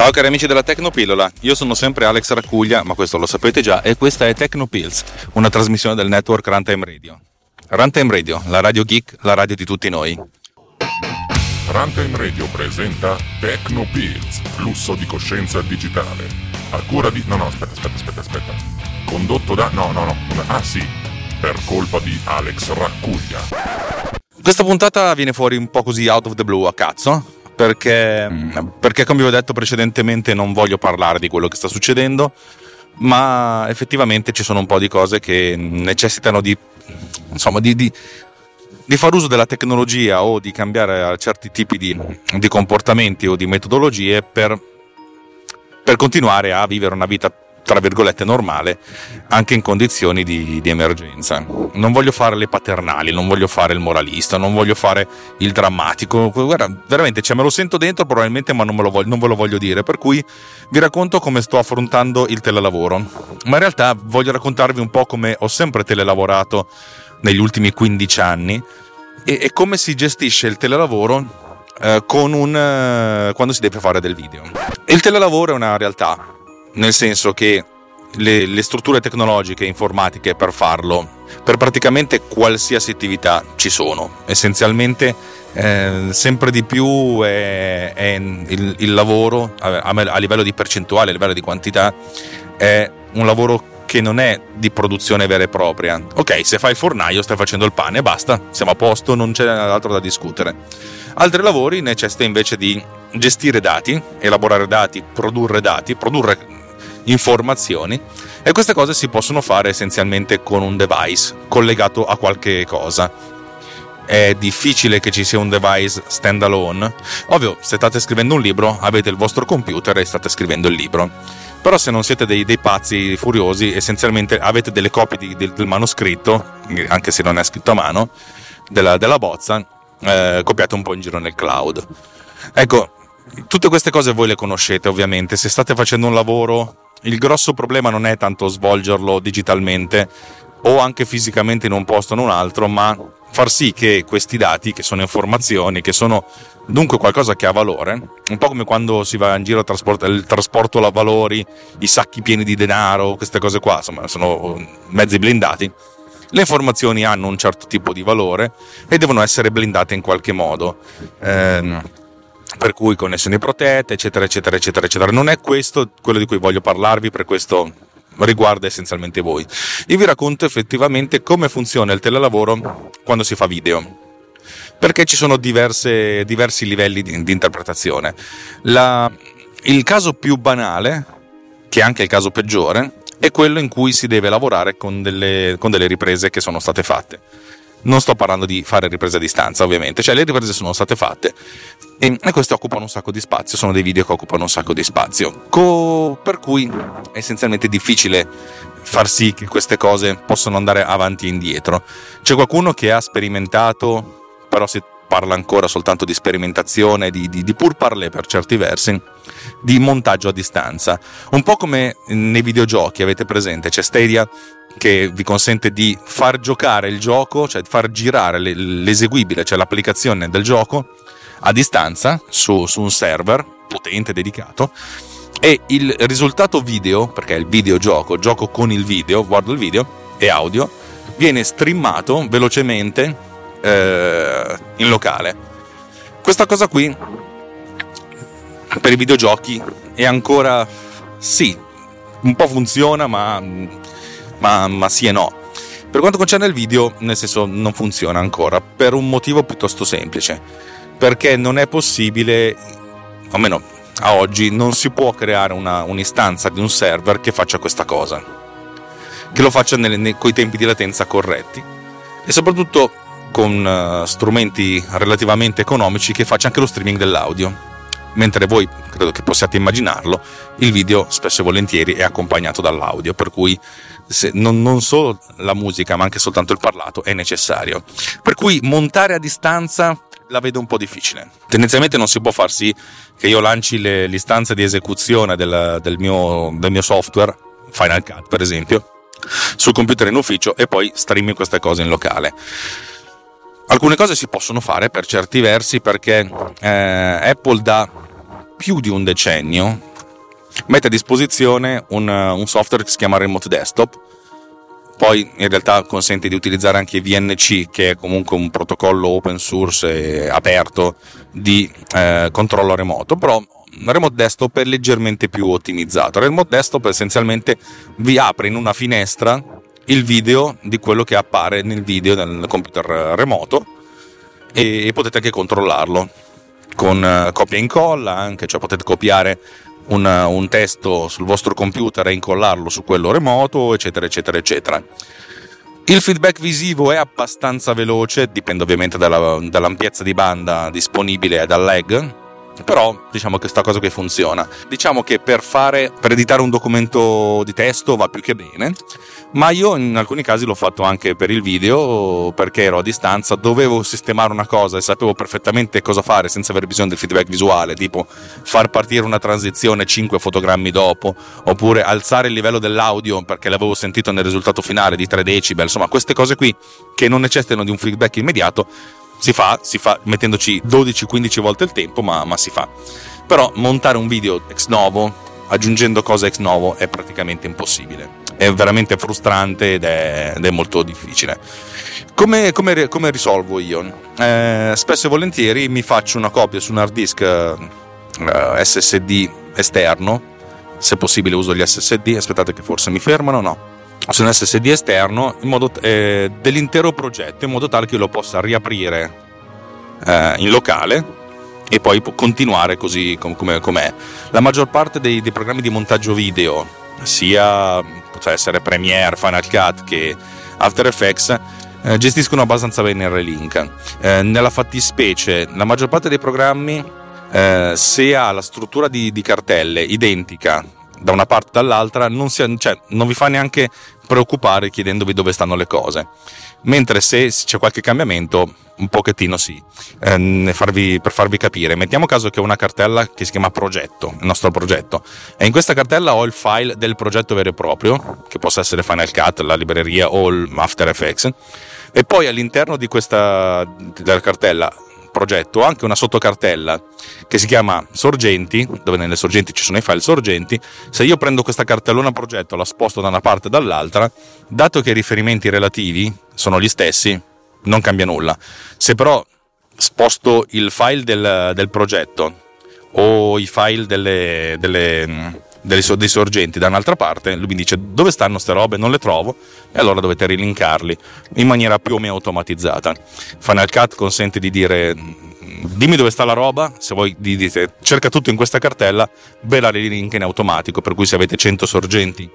Ciao cari amici della Tecnopillola, io sono sempre Alex Raccuglia, ma questo lo sapete già, e questa è Tecnopills, una trasmissione del network Runtime Radio. Runtime Radio, la radio geek, la radio di tutti noi. Runtime Radio presenta Tecnopills, flusso di coscienza digitale. A cura di... No, no, aspetta, aspetta, aspetta, aspetta. Condotto da... No, no, no. Ah sì, per colpa di Alex Raccuglia. Questa puntata viene fuori un po' così out of the blue a cazzo, perché, mm. perché come vi ho detto precedentemente non voglio parlare di quello che sta succedendo, ma effettivamente ci sono un po' di cose che necessitano di, insomma, di, di, di far uso della tecnologia o di cambiare certi tipi di, di comportamenti o di metodologie per, per continuare a vivere una vita tra virgolette normale anche in condizioni di, di, emergenza. Non voglio fare le paternali, non voglio fare il moralista, non voglio fare il drammatico. Guarda, veramente, cioè, me lo sento dentro probabilmente, ma non, me lo voglio, non ve lo voglio dire. Per cui vi racconto come sto affrontando il telelavoro. Ma in realtà voglio raccontarvi un po' come ho sempre telelavorato negli ultimi 15 anni e, e come si gestisce il telelavoro eh, un, eh, quando si deve fare del video. Il telelavoro è una realtà nel senso che le, le, strutture tecnologiche e informatiche per farlo, per praticamente qualsiasi attività ci sono. Essenzialmente eh, sempre di più è, è il, il, lavoro a, a, livello di percentuale, a livello di quantità, è un lavoro che non è di produzione vera e propria. Ok, se fai il fornaio stai facendo il pane, basta, siamo a posto, non c'è altro da discutere. Altri lavori necessitano invece di gestire dati, elaborare dati, produrre dati, produrre informazioni e queste cose si possono fare essenzialmente con un device collegato a qualche cosa. È difficile che ci sia un device standalone. Ovvio, se state scrivendo un libro, avete il vostro computer e state scrivendo il libro. Però se non siete dei, dei pazzi furiosi, essenzialmente avete delle copie di, del, del, manoscritto, anche se non è scritto a mano, della, della bozza, eh, copiate un po' in giro nel cloud. Ecco, tutte queste cose voi le conoscete ovviamente. Se state facendo un lavoro il grosso problema non è tanto svolgerlo digitalmente o anche fisicamente in un posto o in un altro, ma far sì che questi dati, che sono informazioni, che sono dunque qualcosa che ha valore, un po' come quando si va in giro a trasportare il trasporto a valori, i sacchi pieni di denaro, queste cose qua, insomma, sono mezzi blindati. Le informazioni hanno un certo tipo di valore e devono essere blindate in qualche modo. Eh, per cui connessioni protette, eccetera, eccetera, eccetera, eccetera. Non è questo quello di cui voglio parlarvi, per questo riguarda essenzialmente voi. Io vi racconto effettivamente come funziona il telelavoro quando si fa video. Perché ci sono diverse, diversi livelli di, di interpretazione. La, il caso più banale, che è anche il caso peggiore, è quello in cui si deve lavorare con delle, con delle riprese che sono state fatte non sto parlando di fare riprese a distanza, ovviamente, cioè le riprese sono state fatte e, e queste occupano un sacco di spazio, sono dei video che occupano un sacco di spazio, Co- per cui è essenzialmente difficile far sì che queste cose possano andare avanti e indietro. C'è qualcuno che ha sperimentato, però si parla ancora soltanto di sperimentazione, di, di, di pur parler per certi versi, di montaggio a distanza. Un po' come nei videogiochi, avete presente, c'è Stadia che vi consente di far giocare il gioco, cioè far girare l'eseguibile, cioè l'applicazione del gioco a distanza su, su un server potente dedicato e il risultato video, perché è il videogioco, gioco con il video, guardo il video e audio, viene streamato velocemente eh, in locale. Questa cosa qui per i videogiochi è ancora sì, un po' funziona, ma ma, ma sì e no. Per quanto concerne il video, nel senso non funziona ancora, per un motivo piuttosto semplice, perché non è possibile, almeno a oggi, non si può creare una, un'istanza di un server che faccia questa cosa, che lo faccia con i tempi di latenza corretti e soprattutto con uh, strumenti relativamente economici che faccia anche lo streaming dell'audio mentre voi credo che possiate immaginarlo, il video spesso e volentieri è accompagnato dall'audio, per cui non, non, solo la musica ma anche soltanto il parlato è necessario. Per cui montare a distanza la vedo un po' difficile. Tendenzialmente non si può far sì che io lanci le, l'istanza di esecuzione del, del, mio, del mio software, Final Cut per esempio, sul computer in ufficio e poi streami queste cose in locale. Alcune cose si possono fare per certi versi perché eh, Apple da più di un decennio mette a disposizione un, un software che si chiama Remote Desktop. Poi in realtà consente di utilizzare anche VNC che è comunque un protocollo open source aperto di eh, controllo remoto. Però Remote Desktop è leggermente più ottimizzato. Remote Desktop essenzialmente vi apre in una finestra il video di quello che appare nel video nel computer remoto e potete anche controllarlo con eh, copia e incolla anche, cioè potete copiare un, un, testo sul vostro computer e incollarlo su quello remoto, eccetera, eccetera, eccetera. Il feedback visivo è abbastanza veloce, dipende ovviamente dalla, dall'ampiezza di banda disponibile e dal lag, però diciamo che sta cosa qui funziona. Diciamo che per fare, per editare un documento di testo va più che bene, ma io in alcuni casi l'ho fatto anche per il video perché ero a distanza, dovevo sistemare una cosa e sapevo perfettamente cosa fare senza avere bisogno del feedback visuale, tipo far partire una transizione 5 fotogrammi dopo, oppure alzare il livello dell'audio perché l'avevo sentito nel risultato finale di 3 decibel, insomma queste cose qui che non necessitano di un feedback immediato si fa, si fa mettendoci 12-15 volte il tempo, ma, ma, si fa. Però montare un video ex novo, aggiungendo cose ex novo, è praticamente impossibile. È veramente frustrante ed è, ed è molto difficile. Come, come, come risolvo io? Eh, spesso e volentieri mi faccio una copia su un hard disk eh, SSD esterno. Se possibile uso gli SSD. Aspettate che forse mi fermano, no su un SSD esterno modo, eh, dell'intero progetto in modo tale che io lo possa riaprire eh, in locale e poi continuare così com- come è. La maggior parte dei, dei, programmi di montaggio video, sia potrà essere Premiere, Final Cut che After Effects, eh, gestiscono abbastanza bene il relink. Eh, nella fattispecie, la maggior parte dei programmi, eh, se ha la struttura di, di cartelle identica da una parte o dall'altra, non, si, cioè, non vi fa neanche preoccupare chiedendovi dove stanno le cose. Mentre se c'è qualche cambiamento, un pochettino sì, eh, farvi, per farvi capire. Mettiamo caso che ho una cartella che si chiama progetto, il nostro progetto, e in questa cartella ho il file del progetto vero e proprio, che possa essere Final Cut, la libreria o After Effects, e poi all'interno di questa della cartella progetto ho anche una sottocartella che si chiama sorgenti, dove nelle sorgenti ci sono i file sorgenti. Se io prendo questa cartellona progetto, la sposto da una parte e dall'altra, dato che i riferimenti relativi sono gli stessi, non cambia nulla. Se però sposto il file del, del progetto o i file delle, delle dei sorgenti da un'altra parte, lui mi dice dove stanno queste robe, non le trovo e allora dovete rilinkarli in maniera più o meno automatizzata. Final Cut consente di dire dimmi dove sta la roba, se voi dite cerca tutto in questa cartella, ve la rilinka in automatico, per cui se avete 100 sorgenti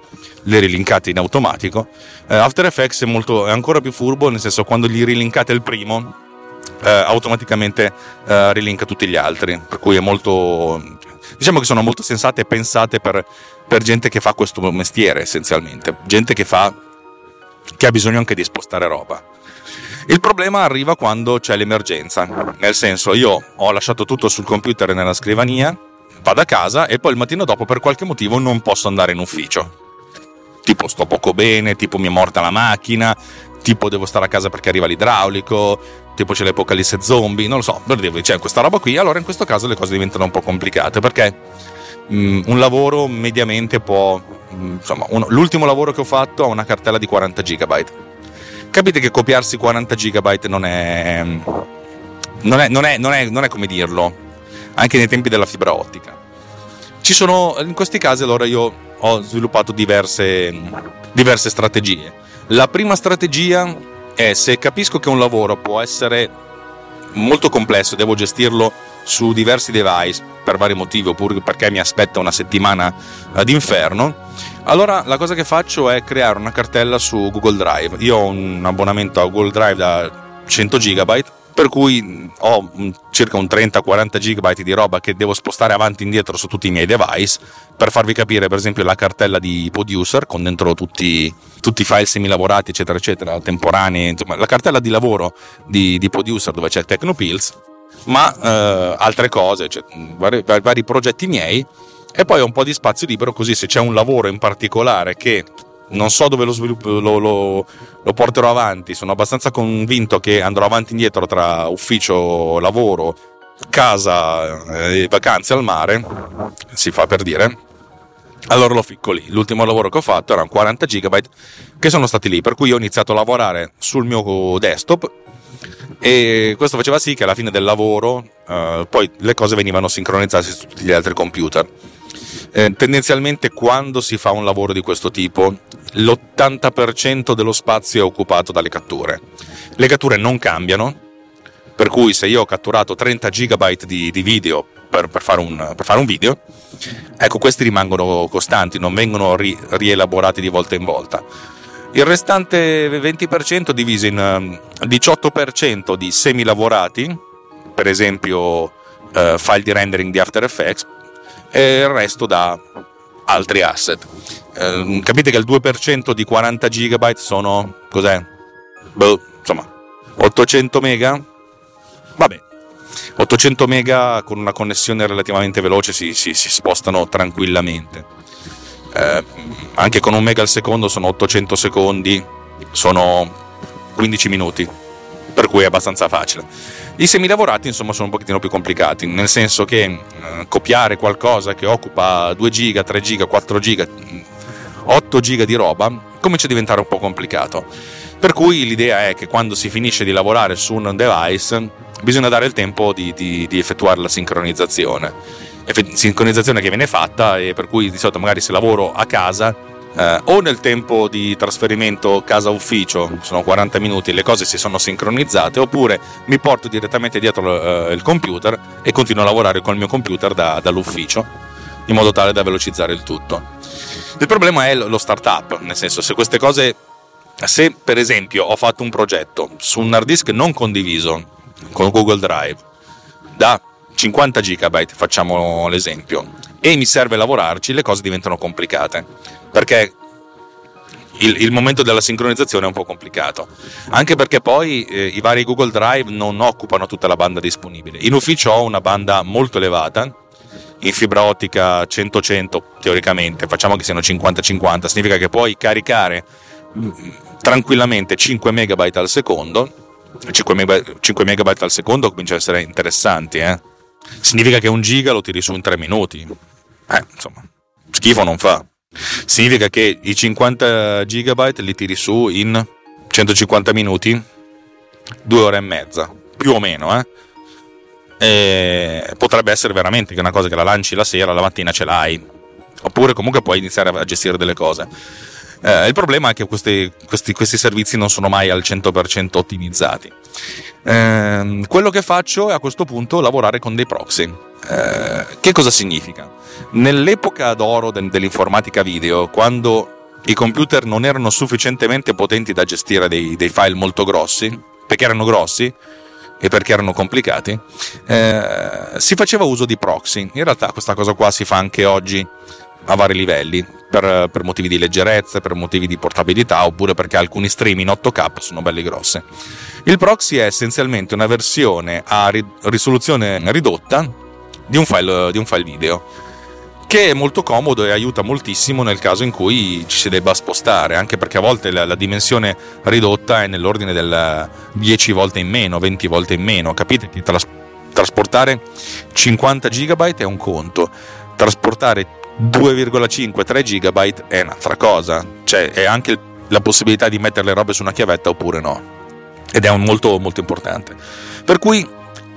le rilinkate in automatico. Uh, After Effects è, molto, è ancora più furbo, nel senso quando gli rilinkate il primo, uh, automaticamente uh, rilinka tutti gli altri, per cui è molto diciamo che sono molto sensate e pensate per, per gente che fa questo mestiere essenzialmente, gente che fa che ha bisogno anche di spostare roba. Il problema arriva quando c'è l'emergenza, nel senso io ho lasciato tutto sul computer nella scrivania, vado a casa e poi il mattino dopo per qualche motivo non posso andare in ufficio. Tipo sto poco bene, tipo mi è morta la macchina, tipo devo stare a casa perché arriva l'idraulico, tipo c'è l'apocalisse zombie, non lo so, per dirvi, c'è questa roba qui, allora in questo caso le cose diventano un po' complicate perché mh, mm, un lavoro mediamente può, mh, mm, insomma, uno, l'ultimo lavoro che ho fatto ha una cartella di 40 GB. Capite che copiarsi 40 GB non è, non è, non è, non è, non è come dirlo, anche nei tempi della fibra ottica. Ci sono, in questi casi allora io ho sviluppato diverse, diverse strategie la prima strategia è se capisco che un lavoro può essere molto complesso, devo gestirlo su diversi device per vari motivi oppure perché mi aspetta una settimana d'inferno, allora la cosa che faccio è creare una cartella su Google Drive. Io ho un abbonamento a Google Drive da 100 GB per cui ho circa un 30-40 GB di roba che devo spostare avanti e indietro su tutti i miei device per farvi capire per esempio la cartella di producer con dentro tutti, tutti i file semilavorati eccetera eccetera temporanei insomma la cartella di lavoro di, di producer dove c'è Tecnopills ma eh, altre cose cioè, vari, vari progetti miei e poi ho un po' di spazio libero così se c'è un lavoro in particolare che non so dove lo, sviluppo, lo, lo, lo, porterò avanti, sono abbastanza convinto che andrò avanti e indietro tra ufficio, lavoro, casa e vacanze al mare, si fa per dire. allora lo ficco lì. L'ultimo lavoro che ho fatto erano 40 GB che sono stati lì, per cui ho iniziato a lavorare sul mio desktop e questo faceva sì che alla fine del lavoro eh, poi le cose venivano sincronizzate su tutti gli altri computer. Eh, tendenzialmente quando si fa un lavoro di questo tipo l'80% dello spazio è occupato dalle catture. Le catture non cambiano, per cui se io ho catturato 30 GB di, di video per, per, fare un, per, fare un, video, ecco questi rimangono costanti, non vengono ri, rielaborati di volta in volta. Il restante 20% diviso in 18% um, di semi lavorati, per esempio eh, file di rendering di After Effects, e il resto da altri asset. Eh, capite che il 2% di 40 GB sono cos'è? Boh, insomma, 800 mega? Vabbè, 800 mega con una connessione relativamente veloce si, si, si spostano tranquillamente. Eh, anche con un mega al secondo sono 800 secondi, sono 15 minuti, per cui è abbastanza facile. I semilavorati insomma sono un pochettino più complicati, nel senso che eh, copiare qualcosa che occupa 2 giga, 3 giga, 4 giga, 8 giga di roba comincia a diventare un po' complicato. Per cui l'idea è che quando si finisce di lavorare su un device bisogna dare il tempo di, di, di effettuare la sincronizzazione. Sincronizzazione che viene fatta e per cui di solito magari se lavoro a casa eh, o nel tempo di trasferimento casa-ufficio, sono 40 minuti, le cose si sono sincronizzate, oppure mi porto direttamente dietro eh, il computer e continuo a lavorare col mio computer da, dall'ufficio, in modo tale da velocizzare il tutto. Il problema è lo startup, nel senso se queste cose, se per esempio ho fatto un progetto su un hard disk non condiviso con Google Drive da 50 GB, facciamo l'esempio, e mi serve lavorarci, le cose diventano complicate perché il, il, momento della sincronizzazione è un po' complicato, anche perché poi eh, i vari Google Drive non occupano tutta la banda disponibile. In ufficio ho una banda molto elevata, in fibra ottica 100-100 teoricamente, facciamo che siano 50-50, significa che puoi caricare mm, tranquillamente 5 MB al secondo, 5 MB, 5 MB al secondo comincia a essere interessanti, eh? significa che un giga lo tiri su in 3 minuti, eh, insomma, schifo non fa. Significa che i 50 GB li tiri su in 150 minuti, due ore e mezza, più o meno, eh? E potrebbe essere veramente che una cosa che la lanci la sera, la mattina ce l'hai, oppure comunque puoi iniziare a gestire delle cose. Eh, il problema è che questi, questi, questi, servizi non sono mai al 100% ottimizzati. Eh, quello che faccio è a questo punto lavorare con dei proxy. Eh, che cosa significa? Nell'epoca d'oro dell'informatica video, quando i computer non erano sufficientemente potenti da gestire dei, dei file molto grossi, perché erano grossi, e perché erano complicati, eh, si faceva uso di proxy. In realtà questa cosa qua si fa anche oggi a vari livelli, per, per, motivi di leggerezza, per motivi di portabilità, oppure perché alcuni stream in 8K sono belli grossi. Il proxy è essenzialmente una versione a risoluzione ridotta di un file, di un file video che è molto comodo e aiuta moltissimo nel caso in cui ci si debba spostare, anche perché a volte la, la, dimensione ridotta è nell'ordine del 10 volte in meno, 20 volte in meno. Capite tras- trasportare 50 GB è un conto, trasportare 2,5-3 GB è un'altra cosa, cioè è anche la possibilità di mettere le robe su una chiavetta oppure no, ed è molto molto importante. Per cui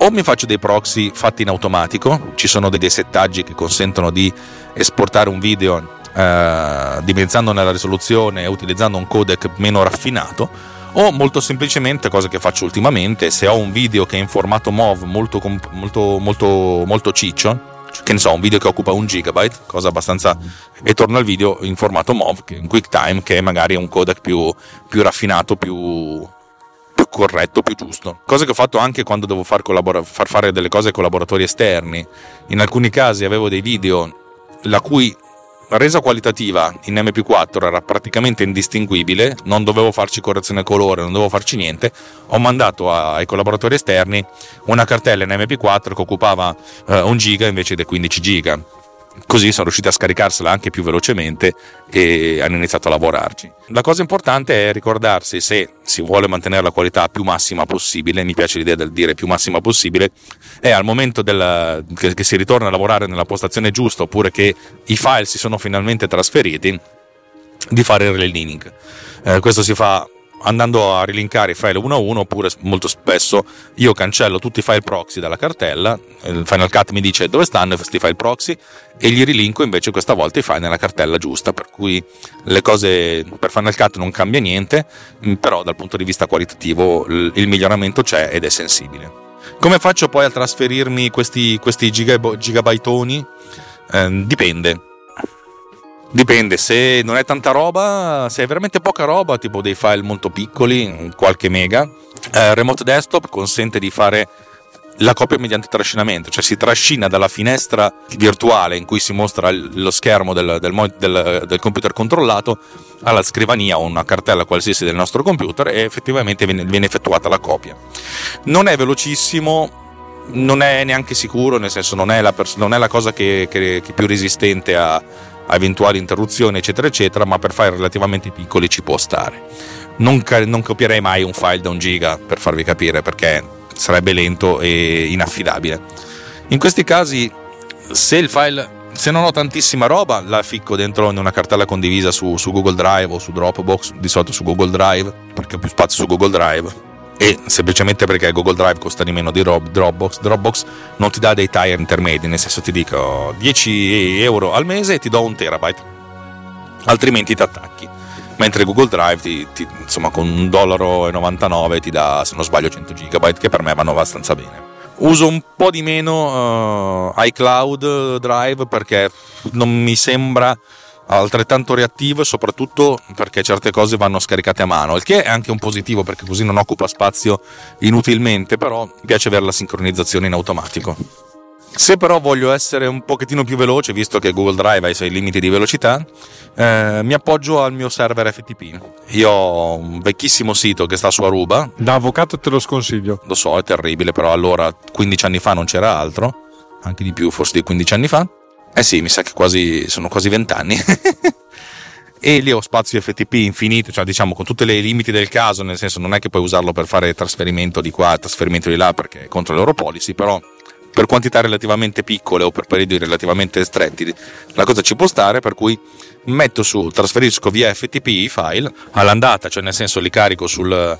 o mi faccio dei proxy fatti in automatico, ci sono dei settaggi che consentono di esportare un video eh, dimezzandone la risoluzione e utilizzando un codec meno raffinato, o molto semplicemente, cosa che faccio ultimamente, se ho un video che è in formato MOV molto, molto, molto, molto ciccio, che ne so, un video che occupa un gigabyte, cosa abbastanza... e torno al video in formato MOV, in QuickTime, che è magari un codec più, più raffinato, più, più corretto, più giusto. Cosa che ho fatto anche quando devo far, collabora- far fare delle cose ai collaboratori esterni. In alcuni casi avevo dei video la cui resa qualitativa in MP4 era praticamente indistinguibile, non dovevo farci correzione colore, non dovevo farci niente, ho mandato ai collaboratori esterni una cartella in MP4 che occupava eh, un giga invece dei 15 giga. Così sono riusciti a scaricarsela anche più velocemente e hanno iniziato a lavorarci. La cosa importante è ricordarsi se si vuole mantenere la qualità più massima possibile, mi piace l'idea del dire più massima possibile, è al momento della, che, che si ritorna a lavorare nella postazione giusta oppure che i file si sono finalmente trasferiti, di fare il relinking. Eh, questo si fa andando a rilinkare i file uno a uno oppure molto spesso io cancello tutti i file proxy dalla cartella il Final Cut mi dice dove stanno questi file proxy? e gli rilinko invece questa volta i file nella cartella giusta per cui le cose per Final Cut non cambia niente mm, però dal punto di vista qualitativo il miglioramento c'è ed è sensibile. Come faccio poi a trasferirmi questi, questi gigabytoni? Eh, dipende Dipende, se non è tanta roba, se è veramente poca roba, tipo dei file molto piccoli, qualche mega, eh, Remote Desktop consente di fare la copia mediante trascinamento, cioè si trascina dalla finestra virtuale in cui si mostra lo schermo del, del, del, del computer controllato alla scrivania o una cartella qualsiasi del nostro computer e effettivamente viene, viene effettuata la copia. Non è velocissimo, non è neanche sicuro, nel senso non è la, pers- non è la cosa che, che, che è più resistente a eventuali interruzioni, eccetera, eccetera, ma per file relativamente piccoli ci può stare. Non, non copierei mai un file da un giga per farvi capire perché sarebbe lento e inaffidabile. In questi casi, se il file se non ho tantissima roba, la ficco dentro in una cartella condivisa su, su, Google Drive o su Dropbox, di solito su Google Drive, perché ho più spazio su Google Drive e semplicemente perché Google Drive costa di meno di Dropbox, Dropbox non ti dà dei tire intermedi, nel senso ti dico 10 euro al mese e ti do un terabyte, altrimenti ti attacchi. Mentre Google Drive ti, ti, insomma, con 1,99 dollaro ti dà, se non sbaglio, 100 gigabyte, che per me vanno abbastanza bene. Uso un po' di meno uh, iCloud Drive perché non mi sembra altrettanto reattivo e soprattutto perché certe cose vanno scaricate a mano, il che è anche un positivo perché così non occupa spazio inutilmente, però mi piace avere la sincronizzazione in automatico. Se però voglio essere un pochettino più veloce, visto che Google Drive ha i suoi limiti di velocità, eh, mi appoggio al mio server FTP. Io ho un vecchissimo sito che sta su Aruba. Da avvocato te lo sconsiglio. Lo so, è terribile, però allora 15 anni fa non c'era altro, anche di più, forse di 15 anni fa. Eh sì, mi sa che quasi, sono quasi vent'anni. e lì ho spazio FTP infinito, cioè diciamo con tutti i limiti del caso, nel senso non è che puoi usarlo per fare trasferimento di qua, trasferimento di là perché è contro le loro policy, però per quantità relativamente piccole o per periodi relativamente stretti la cosa ci può stare, per cui metto su, trasferisco via FTP i file all'andata, cioè nel senso li carico sul,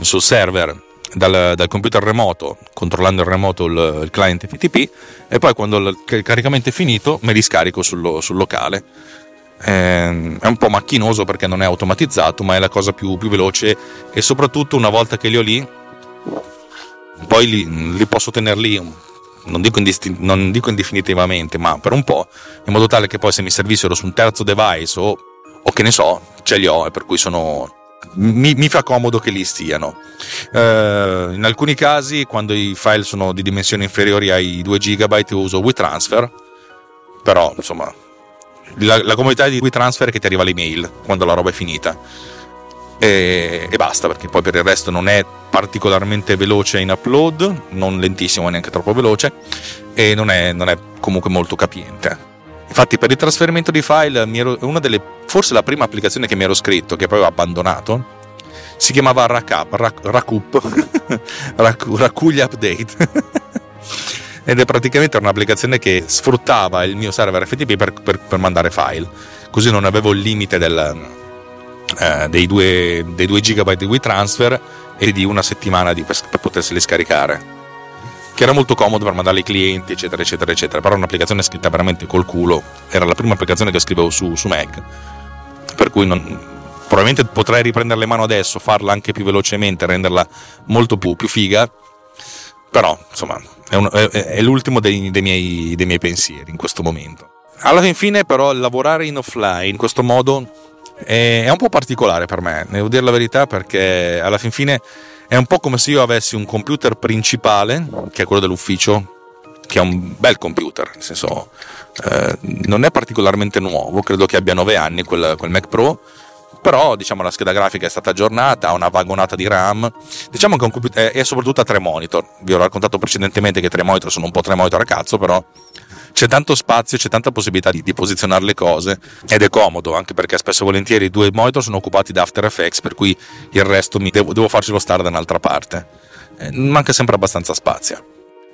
sul server dal, dal, computer remoto, controllando il remoto il, il, client FTP, e poi quando il caricamento è finito me li scarico sul, sul locale. Ehm, è un po' macchinoso perché non è automatizzato, ma è la cosa più, più veloce e soprattutto una volta che li ho lì, poi li, li posso tenere lì non dico, indistin- non dico, indefinitivamente, ma per un po', in modo tale che poi se mi servissero su un terzo device o, o che ne so, ce li ho e per cui sono, mi, mi, fa comodo che li stiano. Eh, in alcuni casi, quando i file sono di dimensioni inferiori ai 2 GB, uso WeTransfer, però insomma, la, la comodità di WeTransfer è che ti arriva l'email quando la roba è finita. E, e, basta perché poi per il resto non è particolarmente veloce in upload, non lentissimo neanche troppo veloce e non è, non è comunque molto capiente. Infatti, per il trasferimento di file, ero, una delle, forse la prima applicazione che mi ero scritto, che poi ho abbandonato, si chiamava Rackup, Rakup, Rakuglia Update. Ed è praticamente un'applicazione che sfruttava il mio server FTP per, per, per mandare file. Così non avevo il limite del, eh, dei, 2, dei 2 GB di WeTransfer e di una settimana di, per, per poterseli scaricare che era molto comodo per mandare ai clienti, eccetera, eccetera, eccetera. Però è un'applicazione scritta veramente col culo. Era la prima applicazione che scrivevo su, su Mac. Per cui non, probabilmente potrei riprendere le mano adesso, farla anche più velocemente, renderla molto più, più figa. Però, insomma, è, un, è, è l'ultimo dei, dei, miei, dei miei pensieri in questo momento. Alla fine, però, lavorare in offline in questo modo è, un po' particolare per me, devo dire la verità, perché alla fin fine è un po' come se io avessi un computer principale, che è quello dell'ufficio, che è un bel computer, nel senso eh, non è particolarmente nuovo, credo che abbia 9 anni quel, quel Mac Pro, però diciamo la scheda grafica è stata aggiornata, ha una vagonata di RAM, diciamo che è, computer, è soprattutto a tre monitor, vi ho raccontato precedentemente che tre monitor sono un po' tre monitor a cazzo, però c'è tanto spazio, c'è tanta possibilità di, di, posizionare le cose ed è comodo anche perché spesso e volentieri i due monitor sono occupati da After Effects per cui il resto mi devo, devo farcelo stare da un'altra parte. Eh, manca sempre abbastanza spazio.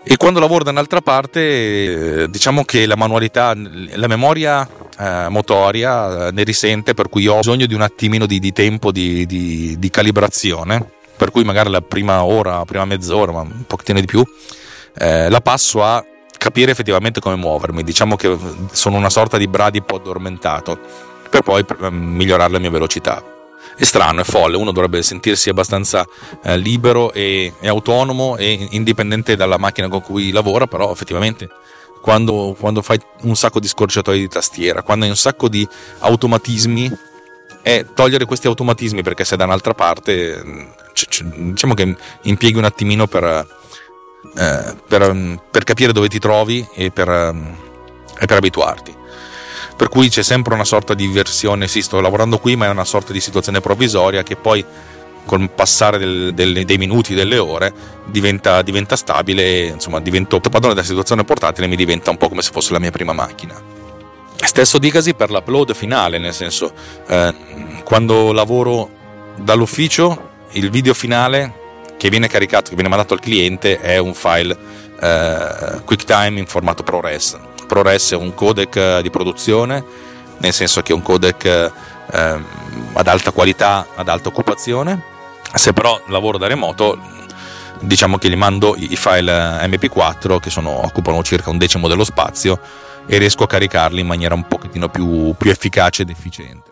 E quando lavoro da un'altra parte, eh, diciamo che la manualità, la memoria eh, motoria eh, ne risente, per cui ho bisogno di un attimino di, di tempo di, di, di, calibrazione, per cui magari la prima ora, la prima mezz'ora, ma un pochettino di più, eh, la passo a capire effettivamente come muovermi. Diciamo che sono una sorta di bradipo addormentato, per poi eh, migliorare la mia velocità è strano, è folle, uno dovrebbe sentirsi abbastanza eh, libero e, e, autonomo e indipendente dalla macchina con cui lavora, però effettivamente quando, quando fai un sacco di scorciatoie di tastiera, quando hai un sacco di automatismi, è togliere questi automatismi perché sei da un'altra parte, c- c- diciamo che impieghi un attimino per, eh, per, per capire dove ti trovi e per, e per abituarti per cui c'è sempre una sorta di versione, sì sto lavorando qui ma è una sorta di situazione provvisoria che poi col passare del, del, dei minuti, delle ore diventa, diventa stabile insomma divento padrone della situazione portatile e mi diventa un po' come se fosse la mia prima macchina. Stesso dicasi per l'upload finale, nel senso eh, quando lavoro dall'ufficio il video finale che viene caricato, che viene mandato al cliente è un file eh, QuickTime in formato ProRes ProRes è un codec di produzione, nel senso che è un codec eh, ad alta qualità, ad alta occupazione. Se però lavoro da remoto, diciamo che gli mando i file MP4 che sono, occupano circa un decimo dello spazio e riesco a caricarli in maniera un pochettino più, più efficace ed efficiente.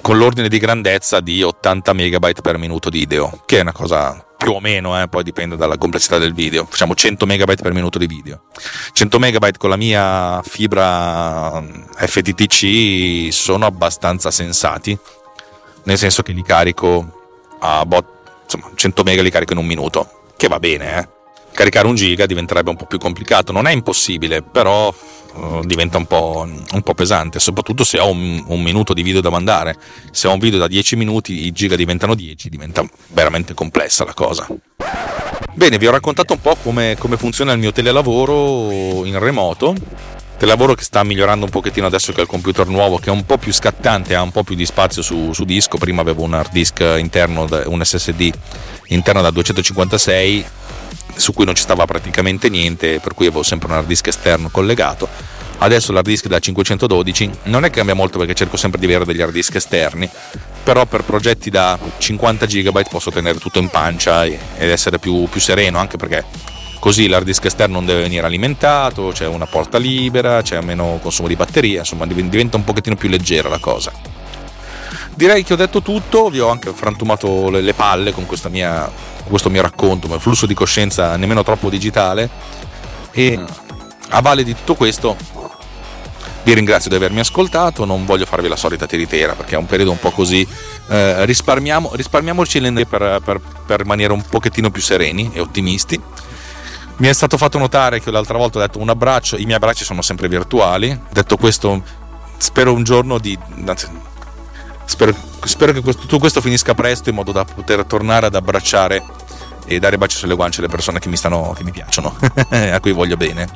Con l'ordine di grandezza di 80 MB per minuto di video, che è una cosa più o meno, eh, poi dipende dalla complessità del video. Facciamo 100 MB per minuto di video. 100 MB con la mia fibra mm, FTTC sono abbastanza sensati, nel senso che li carico a bot, insomma, 100 MB li carico in un minuto, che va bene, eh. Caricare un giga diventerebbe un po' più complicato, non è impossibile, però diventa un po', un po', pesante, soprattutto se ho un, un, minuto di video da mandare. Se ho un video da 10 minuti, i giga diventano 10, diventa veramente complessa la cosa. Bene, vi ho raccontato un po' come, come funziona il mio telelavoro in remoto. Telelavoro che sta migliorando un pochettino adesso che ho il computer nuovo, che è un po' più scattante, ha un po' più di spazio su, su disco. Prima avevo un hard disk interno, un SSD interno da 256 su cui non ci stava praticamente niente, per cui avevo sempre un hard disk esterno collegato. Adesso l'hard disk da 512 non è che cambia molto perché cerco sempre di avere degli hard disk esterni, però per progetti da 50 GB posso tenere tutto in pancia ed essere più, più sereno, anche perché così l'hard disk esterno non deve venire alimentato, c'è una porta libera, c'è meno consumo di batteria, insomma diventa un pochettino più leggera la cosa. Direi che ho detto tutto, vi ho anche frantumato le, palle con mia questo mio racconto, ma flusso di coscienza nemmeno troppo digitale. E a valle di tutto questo vi ringrazio di avermi ascoltato, non voglio farvi la solita tiritera perché è un periodo un po' così, eh, risparmiamo, risparmiamoci le per, per, per rimanere un pochettino più sereni e ottimisti. Mi è stato fatto notare che l'altra volta ho detto un abbraccio, i miei abbracci sono sempre virtuali, detto questo spero un giorno di... Spero, spero che questo, tutto questo finisca presto in modo da poter tornare ad abbracciare e dare baci sulle guance alle persone che mi, stanno, che mi piacciono, a cui voglio bene.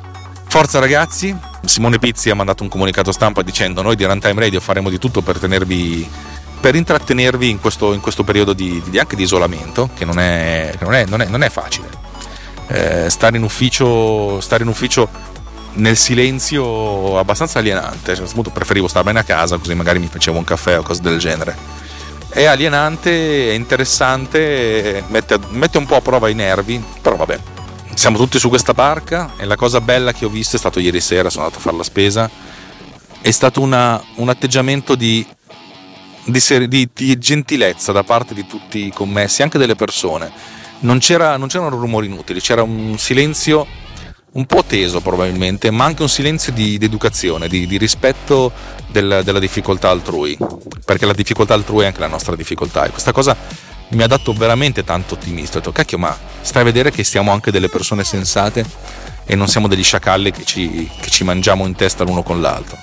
Forza ragazzi, Simone Pizzi ha mandato un comunicato stampa dicendo noi di Runtime Radio faremo di tutto per tenervi per intrattenervi in questo, in questo periodo di, di, anche di isolamento, che non è, non è, non è, non è facile. Eh, stare, in ufficio, stare in ufficio nel silenzio abbastanza alienante, cioè, preferivo stare bene a casa così magari mi facevo un caffè o cose del genere è alienante, è interessante, mette, mette, un po' a prova i nervi, però vabbè. Siamo tutti su questa barca e la cosa bella che ho visto è stato ieri sera, sono andato a fare la spesa, è stato una, un atteggiamento di, di, di, di, gentilezza da parte di tutti i commessi, anche delle persone. Non, c'era, non c'erano rumori inutili, c'era un silenzio un po' teso probabilmente, ma anche un silenzio di, di educazione, di, di rispetto del, della difficoltà altrui, perché la difficoltà altrui è anche la nostra difficoltà e questa cosa mi ha dato veramente tanto ottimista. Ho detto, cacchio, ma stai a vedere che siamo anche delle persone sensate e non siamo degli sciacalli che ci, che ci mangiamo in testa l'uno con l'altro.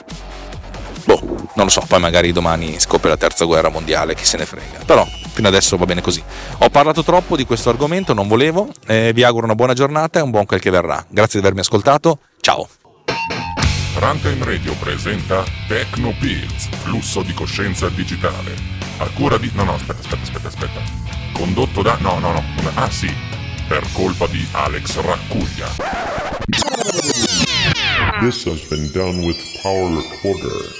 Non lo so, poi magari domani scoppia la terza guerra mondiale, chi se ne frega. Però fino adesso va bene così. Ho parlato troppo di questo argomento, non volevo. Eh, vi auguro una buona giornata e un buon quel che verrà. Grazie di avermi ascoltato. Ciao. Runtime Radio presenta Techno Pills, flusso di coscienza digitale. A cura di... No, no, aspetta, aspetta, aspetta, aspetta. Condotto da... No, no, no. Ah, sì. Per colpa di Alex Raccuglia. This has been done with Power Recorder.